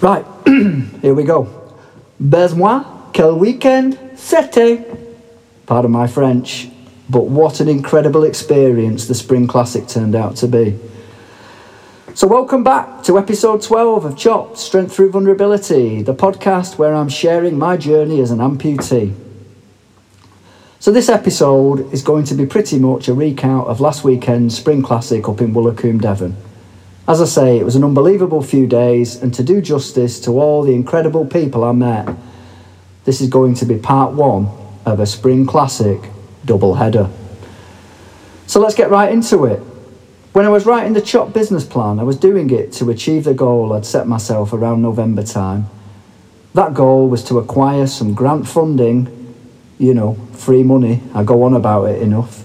Right, here we go. Baise-moi, quel weekend c'était? Pardon my French, but what an incredible experience the Spring Classic turned out to be. So, welcome back to episode 12 of Chopped Strength Through Vulnerability, the podcast where I'm sharing my journey as an amputee. So, this episode is going to be pretty much a recount of last weekend's Spring Classic up in Woolacombe, Devon. As I say, it was an unbelievable few days, and to do justice to all the incredible people I met, this is going to be part one of a Spring Classic double header. So let's get right into it. When I was writing the CHOP business plan, I was doing it to achieve the goal I'd set myself around November time. That goal was to acquire some grant funding, you know, free money, I go on about it enough,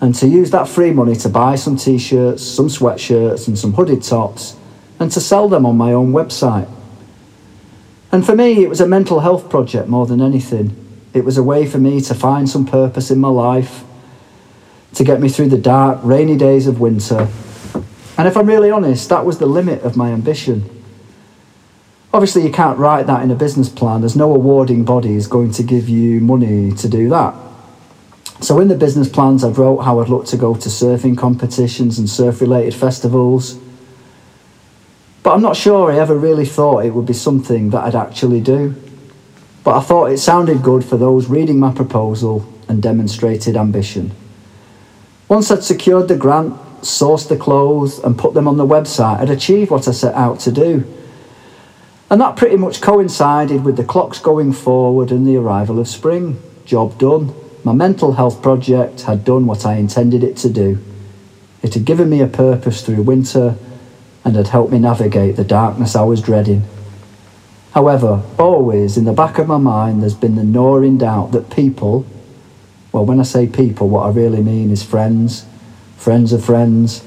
and to use that free money to buy some t shirts, some sweatshirts, and some hooded tops, and to sell them on my own website. And for me, it was a mental health project more than anything. It was a way for me to find some purpose in my life, to get me through the dark, rainy days of winter. And if I'm really honest, that was the limit of my ambition. Obviously, you can't write that in a business plan. There's no awarding body is going to give you money to do that. So in the business plans, I wrote how I'd look to go to surfing competitions and surf-related festivals. But I'm not sure I ever really thought it would be something that I'd actually do. But I thought it sounded good for those reading my proposal and demonstrated ambition. Once I'd secured the grant, sourced the clothes, and put them on the website, I'd achieved what I set out to do. And that pretty much coincided with the clocks going forward and the arrival of spring. Job done. My mental health project had done what I intended it to do. It had given me a purpose through winter and had helped me navigate the darkness I was dreading. However, always in the back of my mind, there's been the gnawing doubt that people, well, when I say people, what I really mean is friends, friends of friends,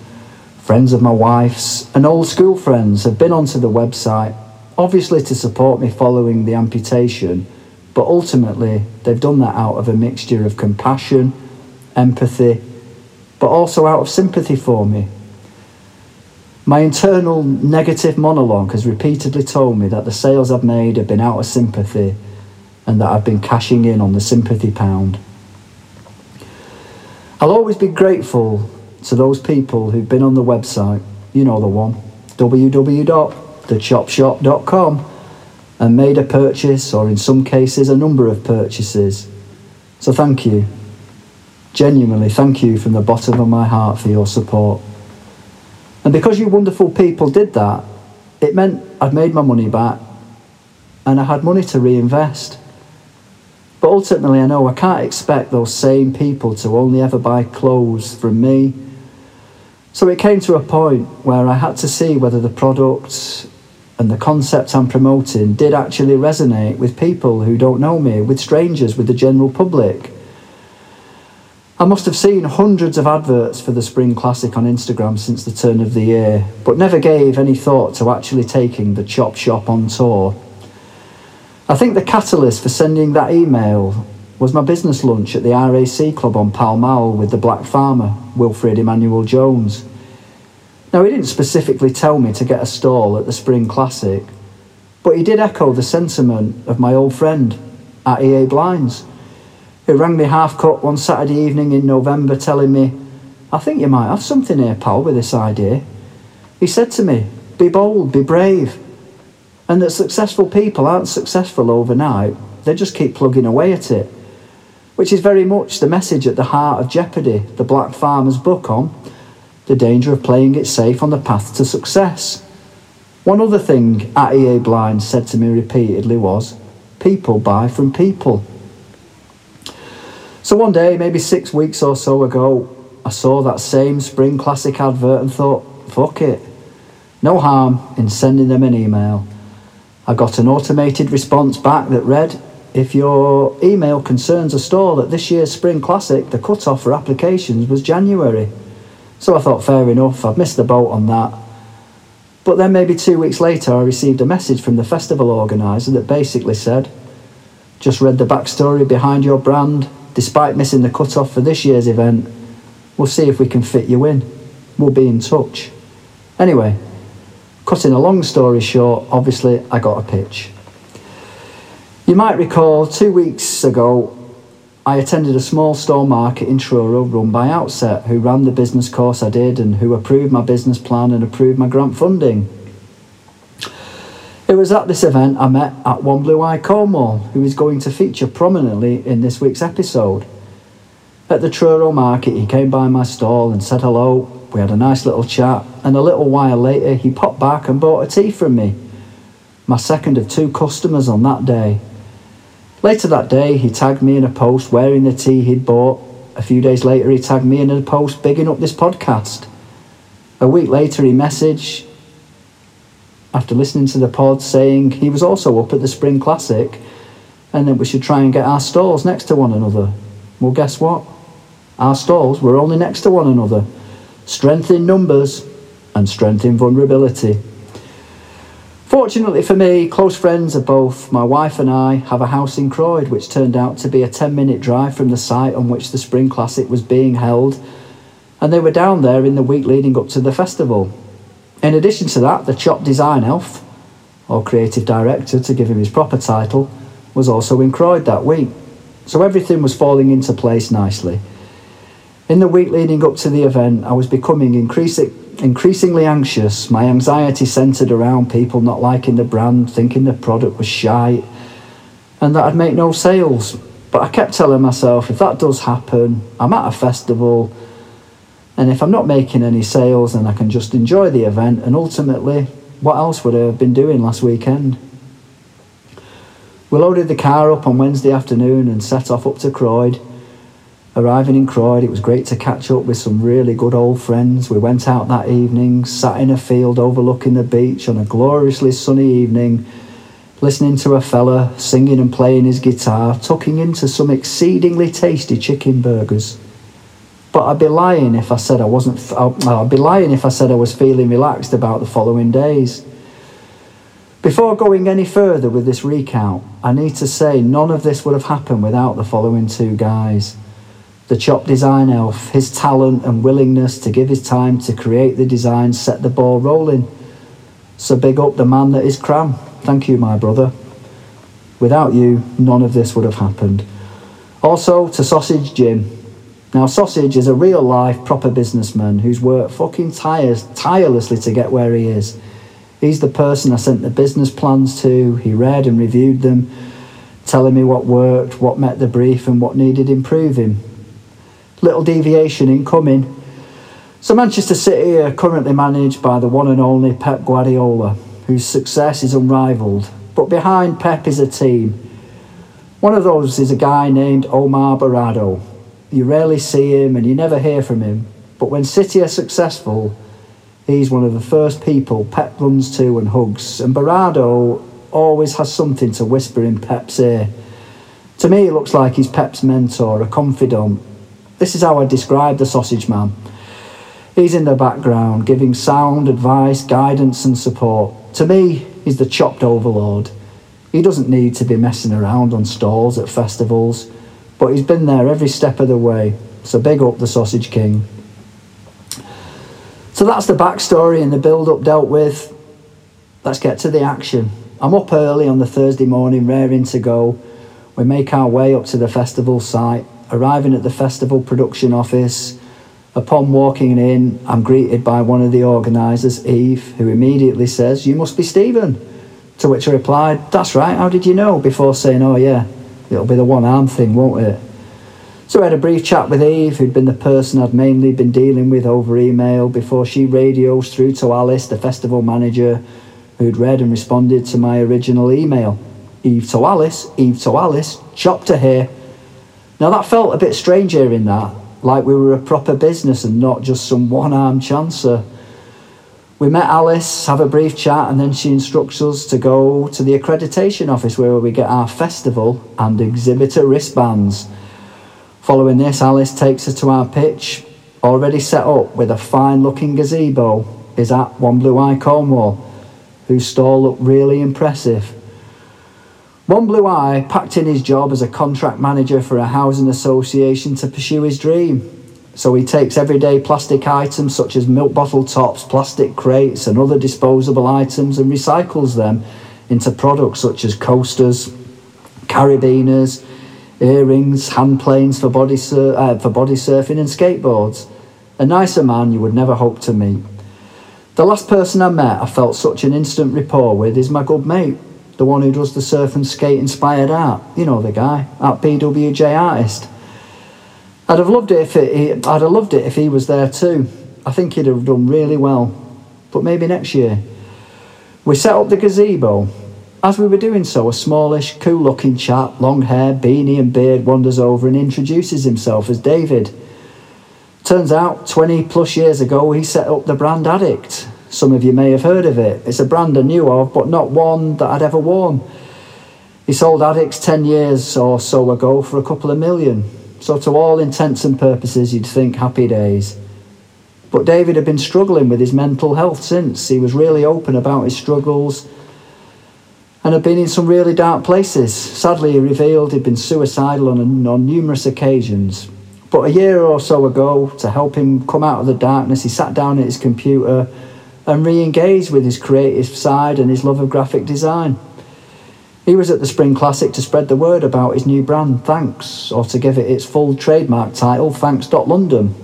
friends of my wife's, and old school friends have been onto the website, obviously to support me following the amputation but ultimately, they've done that out of a mixture of compassion, empathy, but also out of sympathy for me. My internal negative monologue has repeatedly told me that the sales I've made have been out of sympathy and that I've been cashing in on the sympathy pound. I'll always be grateful to those people who've been on the website, you know the one, www.thechopshop.com and made a purchase, or in some cases, a number of purchases. So thank you. Genuinely, thank you from the bottom of my heart for your support. And because you wonderful people did that, it meant I'd made my money back and I had money to reinvest. But ultimately, I know I can't expect those same people to only ever buy clothes from me. So it came to a point where I had to see whether the products and the concept I'm promoting did actually resonate with people who don't know me, with strangers, with the general public. I must have seen hundreds of adverts for the Spring Classic on Instagram since the turn of the year, but never gave any thought to actually taking the Chop Shop on tour. I think the catalyst for sending that email was my business lunch at the RAC Club on Pall Mall with the Black Farmer, Wilfred Emmanuel Jones. Now, he didn't specifically tell me to get a stall at the Spring Classic, but he did echo the sentiment of my old friend at EA Blinds, who rang me half cut one Saturday evening in November telling me, I think you might have something here, pal, with this idea. He said to me, Be bold, be brave, and that successful people aren't successful overnight, they just keep plugging away at it. Which is very much the message at the heart of Jeopardy, the Black Farmer's book on the danger of playing it safe on the path to success. One other thing at EA Blind said to me repeatedly was, people buy from people. So one day, maybe six weeks or so ago, I saw that same Spring Classic advert and thought, fuck it. No harm in sending them an email. I got an automated response back that read, if your email concerns a stall at this year's Spring Classic, the cut-off for applications was January. So I thought, fair enough, I've missed the boat on that. But then maybe two weeks later, I received a message from the festival organiser that basically said, just read the backstory behind your brand. Despite missing the cut-off for this year's event, we'll see if we can fit you in. We'll be in touch. Anyway, Cutting a long story short, obviously I got a pitch. You might recall two weeks ago I attended a small store market in Truro run by Outset, who ran the business course I did and who approved my business plan and approved my grant funding. It was at this event I met at One Blue Eye Cornwall, who is going to feature prominently in this week's episode. At the Truro market, he came by my stall and said hello. We had a nice little chat, and a little while later, he popped back and bought a tee from me. My second of two customers on that day. Later that day, he tagged me in a post wearing the tee he'd bought. A few days later, he tagged me in a post bigging up this podcast. A week later, he messaged after listening to the pod saying he was also up at the Spring Classic and that we should try and get our stalls next to one another. Well, guess what? Our stalls were only next to one another. Strength in numbers and strength in vulnerability. Fortunately for me, close friends of both my wife and I have a house in Croyde, which turned out to be a 10 minute drive from the site on which the Spring Classic was being held, and they were down there in the week leading up to the festival. In addition to that, the Chop Design Elf, or creative director to give him his proper title, was also in Croyde that week. So everything was falling into place nicely. In the week leading up to the event, I was becoming increasing, increasingly anxious. My anxiety centred around people not liking the brand, thinking the product was shite, and that I'd make no sales. But I kept telling myself if that does happen, I'm at a festival, and if I'm not making any sales, then I can just enjoy the event. And ultimately, what else would I have been doing last weekend? We loaded the car up on Wednesday afternoon and set off up to Croyde. Arriving in Croyde, it was great to catch up with some really good old friends. We went out that evening, sat in a field overlooking the beach on a gloriously sunny evening, listening to a fella singing and playing his guitar, tucking into some exceedingly tasty chicken burgers. But I'd be lying if I said I wasn't. Uh, I'd be lying if I said I was feeling relaxed about the following days. Before going any further with this recount, I need to say none of this would have happened without the following two guys the chop design elf, his talent and willingness to give his time to create the design set the ball rolling. So big up the man that is Cram. Thank you, my brother. Without you, none of this would have happened. Also to Sausage Jim. Now, Sausage is a real life proper businessman who's worked fucking tires, tirelessly to get where he is. He's the person I sent the business plans to, he read and reviewed them, telling me what worked, what met the brief, and what needed improving little deviation incoming. So Manchester City are currently managed by the one and only Pep Guardiola, whose success is unrivaled. But behind Pep is a team. One of those is a guy named Omar Barado. You rarely see him and you never hear from him. But when City are successful, he's one of the first people Pep runs to and hugs. And Barado always has something to whisper in Pep's ear. To me, it looks like he's Pep's mentor, a confidant, this is how I describe the sausage man. He's in the background, giving sound advice, guidance, and support. To me, he's the chopped overlord. He doesn't need to be messing around on stalls at festivals, but he's been there every step of the way. So big up the Sausage King. So that's the backstory and the build up dealt with. Let's get to the action. I'm up early on the Thursday morning, raring to go. We make our way up to the festival site. Arriving at the festival production office, upon walking in, I'm greeted by one of the organisers, Eve, who immediately says, You must be Stephen. To which I replied, That's right, how did you know? Before saying, Oh, yeah, it'll be the one arm thing, won't it? So I had a brief chat with Eve, who'd been the person I'd mainly been dealing with over email before she radios through to Alice, the festival manager, who'd read and responded to my original email. Eve to Alice, Eve to Alice, chop to here. Now that felt a bit strange hearing that, like we were a proper business and not just some one-armed chancer. We met Alice, have a brief chat, and then she instructs us to go to the accreditation office where we get our festival and exhibitor wristbands. Following this, Alice takes us to our pitch, already set up with a fine looking gazebo, is at One Blue Eye Cornwall, whose stall looked really impressive. One Blue Eye packed in his job as a contract manager for a housing association to pursue his dream. So he takes everyday plastic items such as milk bottle tops, plastic crates, and other disposable items and recycles them into products such as coasters, carabiners, earrings, hand planes for body, sur- uh, for body surfing, and skateboards. A nicer man you would never hope to meet. The last person I met I felt such an instant rapport with is my good mate, the one who does the surf and skate inspired art. You know the guy, at BWJ Artist. I'd have loved it if it, I'd have loved it if he was there too. I think he'd have done really well. But maybe next year. We set up the gazebo. As we were doing so, a smallish, cool-looking chap, long hair, beanie and beard, wanders over and introduces himself as David. Turns out, 20 plus years ago, he set up the brand Addict. Some of you may have heard of it. It's a brand I knew of, but not one that I'd ever worn. He sold Addicts 10 years or so ago for a couple of million. So, to all intents and purposes, you'd think happy days. But David had been struggling with his mental health since. He was really open about his struggles and had been in some really dark places. Sadly, he revealed he'd been suicidal on, on numerous occasions. But a year or so ago, to help him come out of the darkness, he sat down at his computer and re engage with his creative side and his love of graphic design. He was at the Spring Classic to spread the word about his new brand, Thanks, or to give it its full trademark title, Thanks.London.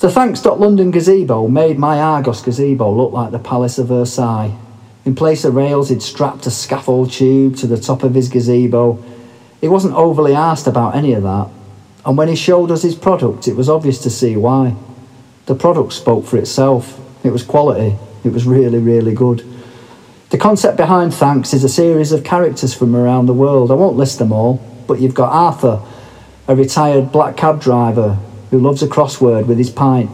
The Thanks.London gazebo made my Argos gazebo look like the Palace of Versailles. In place of rails, he'd strapped a scaffold tube to the top of his gazebo. He wasn't overly asked about any of that. And when he showed us his product, it was obvious to see why. The product spoke for itself. It was quality. It was really, really good. The concept behind Thanks is a series of characters from around the world. I won't list them all, but you've got Arthur, a retired black cab driver who loves a crossword with his pint.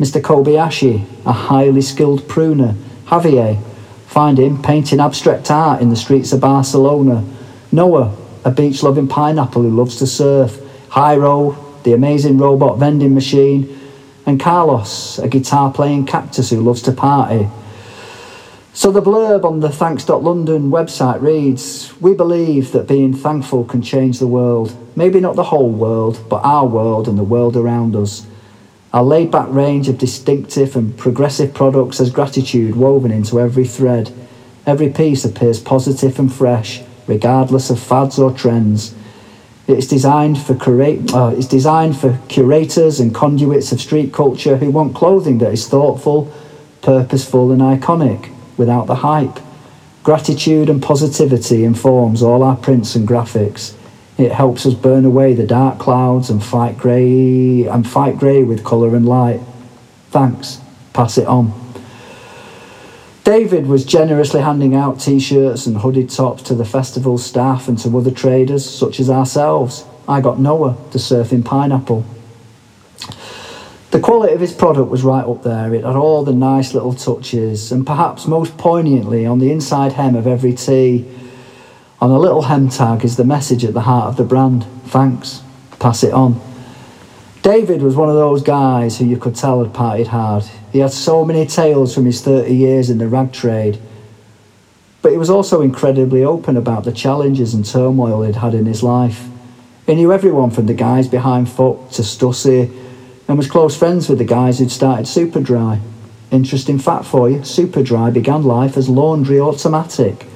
Mr. Kobayashi, a highly skilled pruner. Javier, find him painting abstract art in the streets of Barcelona. Noah, a beach loving pineapple who loves to surf. Hyro, the amazing robot vending machine. And Carlos, a guitar playing cactus who loves to party. So the blurb on the Thanks.London website reads We believe that being thankful can change the world. Maybe not the whole world, but our world and the world around us. Our laid back range of distinctive and progressive products has gratitude woven into every thread. Every piece appears positive and fresh, regardless of fads or trends. It's designed for curate, uh, it's designed for curators and conduits of street culture who want clothing that is thoughtful, purposeful, and iconic without the hype. Gratitude and positivity informs all our prints and graphics. It helps us burn away the dark clouds and fight grey and fight grey with colour and light. Thanks. Pass it on. David was generously handing out t-shirts and hooded tops to the festival staff and to other traders such as ourselves. I got Noah the surfing pineapple. The quality of his product was right up there. It had all the nice little touches, and perhaps most poignantly, on the inside hem of every tee, on a little hem tag, is the message at the heart of the brand thanks, pass it on. David was one of those guys who you could tell had partied hard. He had so many tales from his 30 years in the rag trade, but he was also incredibly open about the challenges and turmoil he'd had in his life. He knew everyone from the guys behind Foot to Stussy and was close friends with the guys who'd started Superdry. Interesting fact for you Superdry began life as laundry automatic.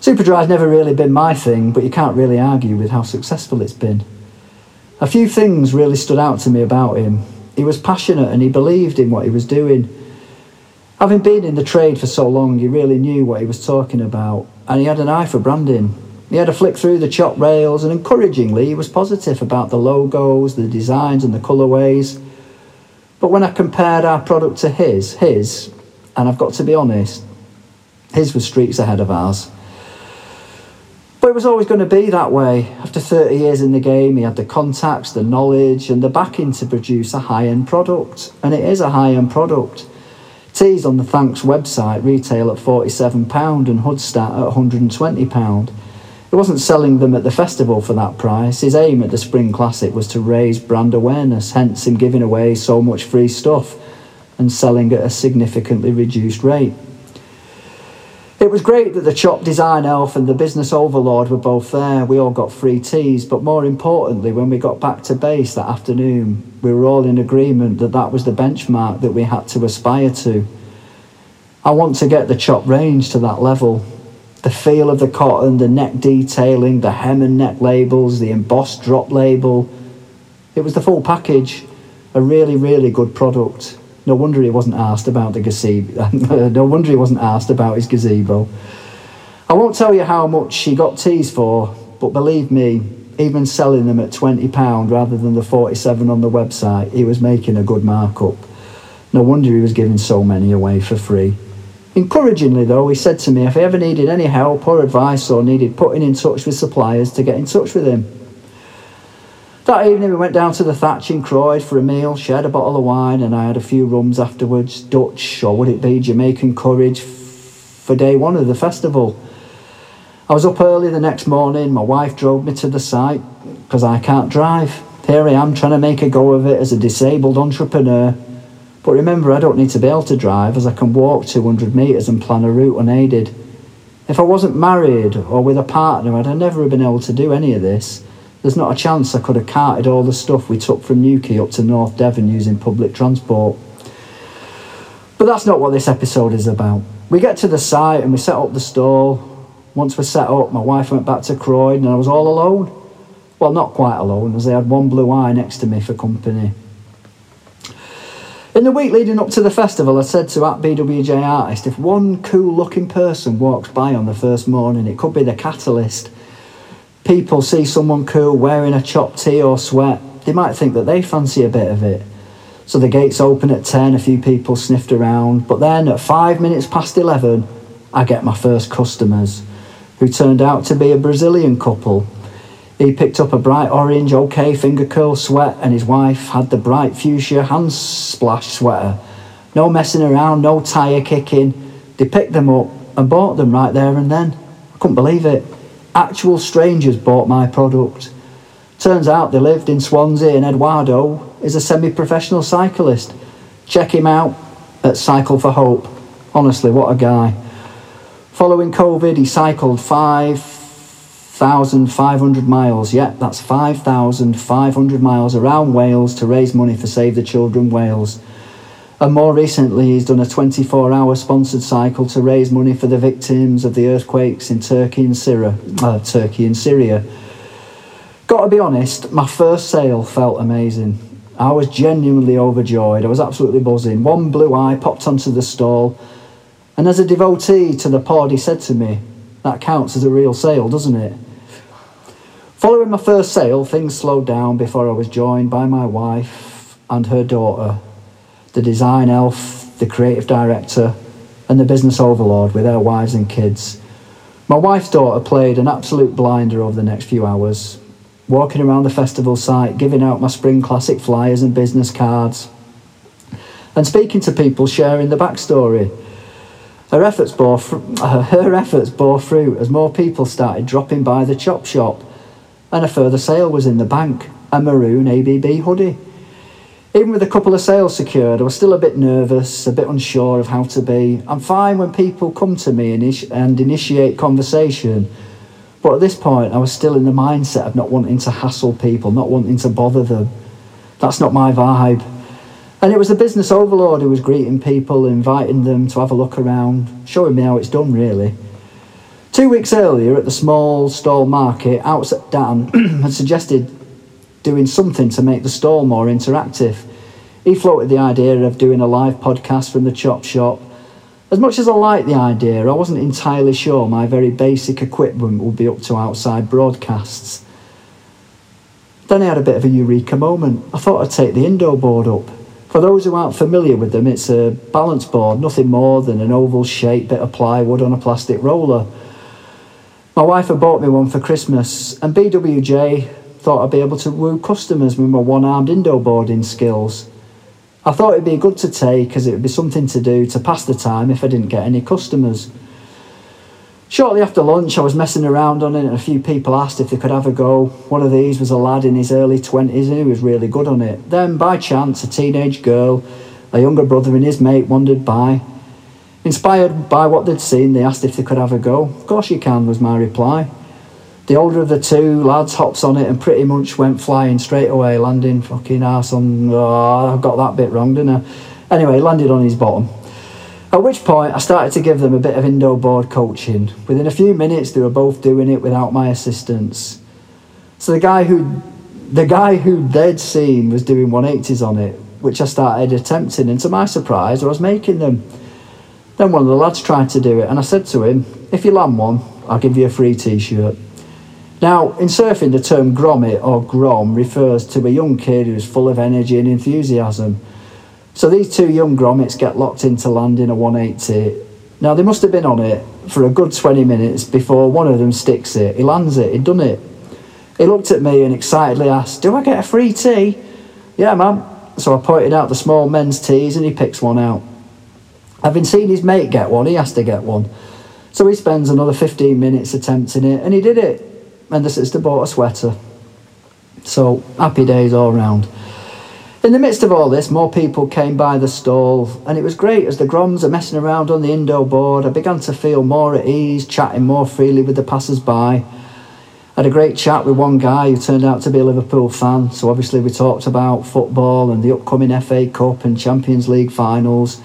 Superdry's never really been my thing, but you can't really argue with how successful it's been. A few things really stood out to me about him. He was passionate and he believed in what he was doing. Having been in the trade for so long, he really knew what he was talking about, and he had an eye for branding. He had a flick through the chop rails, and encouragingly, he was positive about the logos, the designs, and the colourways. But when I compared our product to his, his, and I've got to be honest, his was streets ahead of ours. But it was always going to be that way. After 30 years in the game, he had the contacts, the knowledge, and the backing to produce a high end product. And it is a high end product. Tees on the Thanks website retail at £47 and Hood start at £120. He wasn't selling them at the festival for that price. His aim at the Spring Classic was to raise brand awareness, hence him giving away so much free stuff and selling at a significantly reduced rate. It was great that the chop design elf and the business overlord were both there. We all got free tees, but more importantly, when we got back to base that afternoon, we were all in agreement that that was the benchmark that we had to aspire to. I want to get the chop range to that level. The feel of the cotton, the neck detailing, the hem and neck labels, the embossed drop label. It was the full package. A really, really good product. No wonder he wasn't asked about the gazebo. no wonder he wasn't asked about his gazebo. I won't tell you how much he got tees for, but believe me, even selling them at £20 rather than the 47 on the website, he was making a good markup. No wonder he was giving so many away for free. Encouragingly, though, he said to me if he ever needed any help or advice or needed putting in touch with suppliers to get in touch with him. That evening, we went down to the Thatch in Croyde for a meal, shared a bottle of wine, and I had a few rums afterwards Dutch, or would it be Jamaican courage, for day one of the festival. I was up early the next morning. My wife drove me to the site because I can't drive. Here I am trying to make a go of it as a disabled entrepreneur. But remember, I don't need to be able to drive as I can walk 200 metres and plan a route unaided. If I wasn't married or with a partner, I'd never have been able to do any of this. There's not a chance I could have carted all the stuff we took from Newquay up to North Devon using public transport. But that's not what this episode is about. We get to the site and we set up the stall. Once we're set up, my wife went back to Croydon and I was all alone. Well, not quite alone, as they had one blue eye next to me for company. In the week leading up to the festival, I said to at BWJ Artist, if one cool looking person walks by on the first morning, it could be the catalyst people see someone cool wearing a chopped tee or sweat, they might think that they fancy a bit of it. So the gates open at 10, a few people sniffed around, but then at five minutes past 11, I get my first customers, who turned out to be a Brazilian couple. He picked up a bright orange OK finger curl sweat, and his wife had the bright fuchsia hand splash sweater. No messing around, no tyre kicking. They picked them up and bought them right there and then. I couldn't believe it actual strangers bought my product. Turns out they lived in Swansea and Eduardo is a semi professional cyclist. Check him out at Cycle for Hope. Honestly, what a guy. Following COVID, he cycled 5,500 miles. Yep, that's 5,500 miles around Wales to raise money for Save the Children Wales. And more recently, he's done a 24 hour sponsored cycle to raise money for the victims of the earthquakes in Turkey and Syria. Uh, Turkey and Syria. Got to be honest, my first sale felt amazing. I was genuinely overjoyed. I was absolutely buzzing. One blue eye popped onto the stall, and as a devotee to the pod, he said to me, That counts as a real sale, doesn't it? Following my first sale, things slowed down before I was joined by my wife and her daughter the design elf, the creative director, and the business overlord with their wives and kids. My wife's daughter played an absolute blinder over the next few hours, walking around the festival site, giving out my spring classic flyers and business cards, and speaking to people sharing the backstory. Her efforts bore fr- her efforts bore fruit as more people started dropping by the chop shop, and a further sale was in the bank, a maroon ABB hoodie. Even with a couple of sales secured, I was still a bit nervous, a bit unsure of how to be. I'm fine when people come to me and, initiate conversation, but at this point, I was still in the mindset of not wanting to hassle people, not wanting to bother them. That's not my vibe. And it was the business overlord who was greeting people, inviting them to have a look around, showing me how it's done, really. Two weeks earlier, at the small stall market, Outset Dan had suggested doing something to make the stall more interactive. He floated the idea of doing a live podcast from the chop shop. As much as I liked the idea, I wasn't entirely sure my very basic equipment would be up to outside broadcasts. Then I had a bit of a eureka moment. I thought I'd take the Indo board up. For those who aren't familiar with them, it's a balance board, nothing more than an oval shaped bit of plywood on a plastic roller. My wife had bought me one for Christmas, and BWJ thought I'd be able to woo customers with my one armed Indo boarding skills. I thought it'd be good to take as it would be something to do to pass the time if I didn't get any customers. Shortly after lunch, I was messing around on it, and a few people asked if they could have a go. One of these was a lad in his early 20s, and he was really good on it. Then, by chance, a teenage girl, a younger brother, and his mate wandered by. Inspired by what they'd seen, they asked if they could have a go. Of course you can, was my reply. The older of the two lads hops on it and pretty much went flying straight away, landing fucking ass on. Oh, I got that bit wrong, didn't I? Anyway, landed on his bottom. At which point, I started to give them a bit of Indo board coaching. Within a few minutes, they were both doing it without my assistance. So the guy who, the guy who they'd seen was doing 180s on it, which I started attempting, and to my surprise, I was making them. Then one of the lads tried to do it, and I said to him, "If you land one, I'll give you a free T-shirt." Now, in surfing, the term grommet or grom refers to a young kid who's full of energy and enthusiasm. So these two young grommets get locked into landing a 180. Now, they must have been on it for a good 20 minutes before one of them sticks it. He lands it, he'd done it. He looked at me and excitedly asked, Do I get a free tee? Yeah, man. So I pointed out the small men's tees and he picks one out. Having seen his mate get one, he has to get one. So he spends another 15 minutes attempting it and he did it. And the sister bought a sweater. So happy days all round. In the midst of all this, more people came by the stall, and it was great as the Groms are messing around on the Indo board. I began to feel more at ease, chatting more freely with the passers by. I had a great chat with one guy who turned out to be a Liverpool fan, so obviously we talked about football and the upcoming FA Cup and Champions League finals.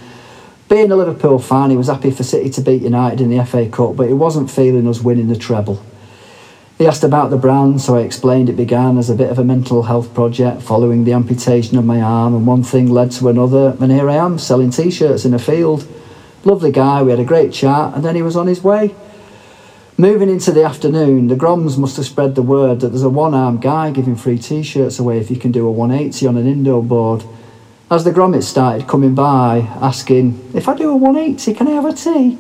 Being a Liverpool fan, he was happy for City to beat United in the FA Cup, but he wasn't feeling us winning the treble. He asked about the brand, so I explained it began as a bit of a mental health project following the amputation of my arm, and one thing led to another, and here I am selling t shirts in a field. Lovely guy, we had a great chat, and then he was on his way. Moving into the afternoon, the Groms must have spread the word that there's a one armed guy giving free t shirts away if you can do a 180 on an Indo board. As the Grommets started coming by, asking, If I do a 180, can I have a tee?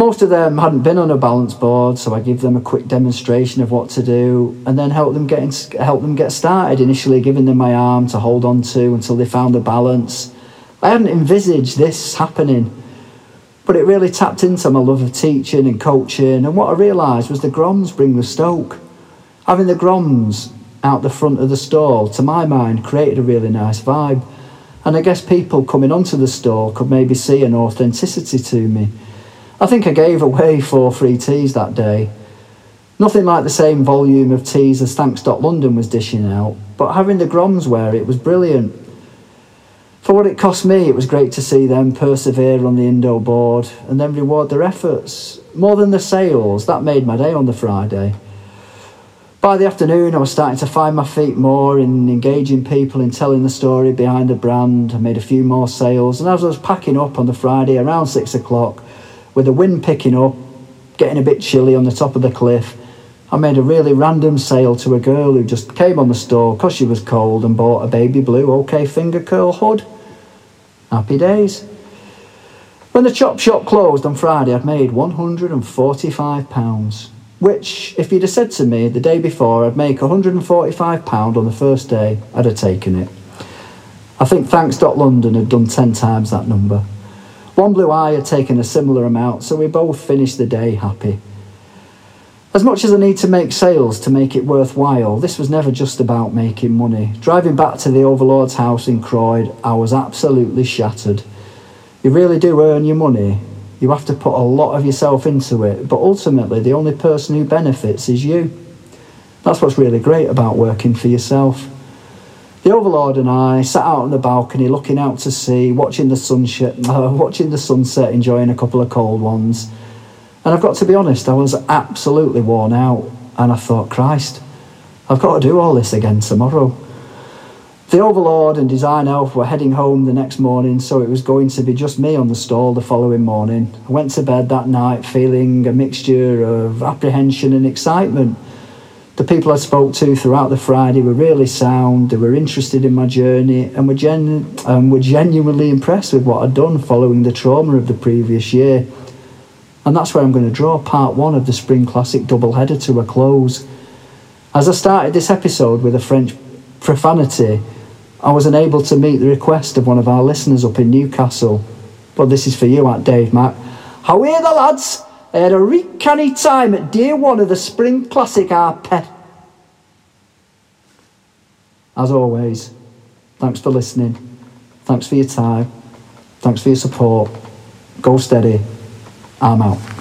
Most of them hadn't been on a balance board, so I give them a quick demonstration of what to do, and then help them get in, help them get started. Initially, giving them my arm to hold on to until they found the balance. I hadn't envisaged this happening, but it really tapped into my love of teaching and coaching. And what I realised was the Groms bring the stoke. Having the Groms out the front of the stall, to my mind, created a really nice vibe. And I guess people coming onto the stall could maybe see an authenticity to me. I think I gave away four free tees that day. Nothing like the same volume of tees as Thanks. London was dishing out, but having the Groms wear it was brilliant. For what it cost me, it was great to see them persevere on the Indo board and then reward their efforts. More than the sales, that made my day on the Friday. By the afternoon, I was starting to find my feet more in engaging people in telling the story behind the brand. I made a few more sales, and as I was packing up on the Friday around six o'clock, with the wind picking up, getting a bit chilly on the top of the cliff, I made a really random sale to a girl who just came on the store because she was cold and bought a baby blue OK finger curl hood. Happy days. When the chop shop closed on Friday, I'd made £145, which, if you'd have said to me the day before I'd make £145 on the first day, I'd have taken it. I think Thanks. London had done 10 times that number. One Blue Eye had taken a similar amount, so we both finished the day happy. As much as I need to make sales to make it worthwhile, this was never just about making money. Driving back to the Overlord's house in Croyde, I was absolutely shattered. You really do earn your money. You have to put a lot of yourself into it, but ultimately, the only person who benefits is you. That's what's really great about working for yourself. The Overlord and I sat out on the balcony looking out to sea, watching the sunset, uh, watching the sunset, enjoying a couple of cold ones. And I've got to be honest, I was absolutely worn out. And I thought, Christ, I've got to do all this again tomorrow. The Overlord and Design Elf were heading home the next morning, so it was going to be just me on the stall the following morning. I went to bed that night feeling a mixture of apprehension and excitement the people I spoke to throughout the Friday were really sound. They were interested in my journey and were, gen- um, were genuinely impressed with what I'd done following the trauma of the previous year. And that's where I'm going to draw part one of the Spring Classic double header to a close. As I started this episode with a French profanity, I was unable to meet the request of one of our listeners up in Newcastle. But this is for you at Dave Mack. How are the lads? I had a real canny time at day one of the Spring Classic our pet. As always, thanks for listening. Thanks for your time. Thanks for your support. Go steady. I'm out.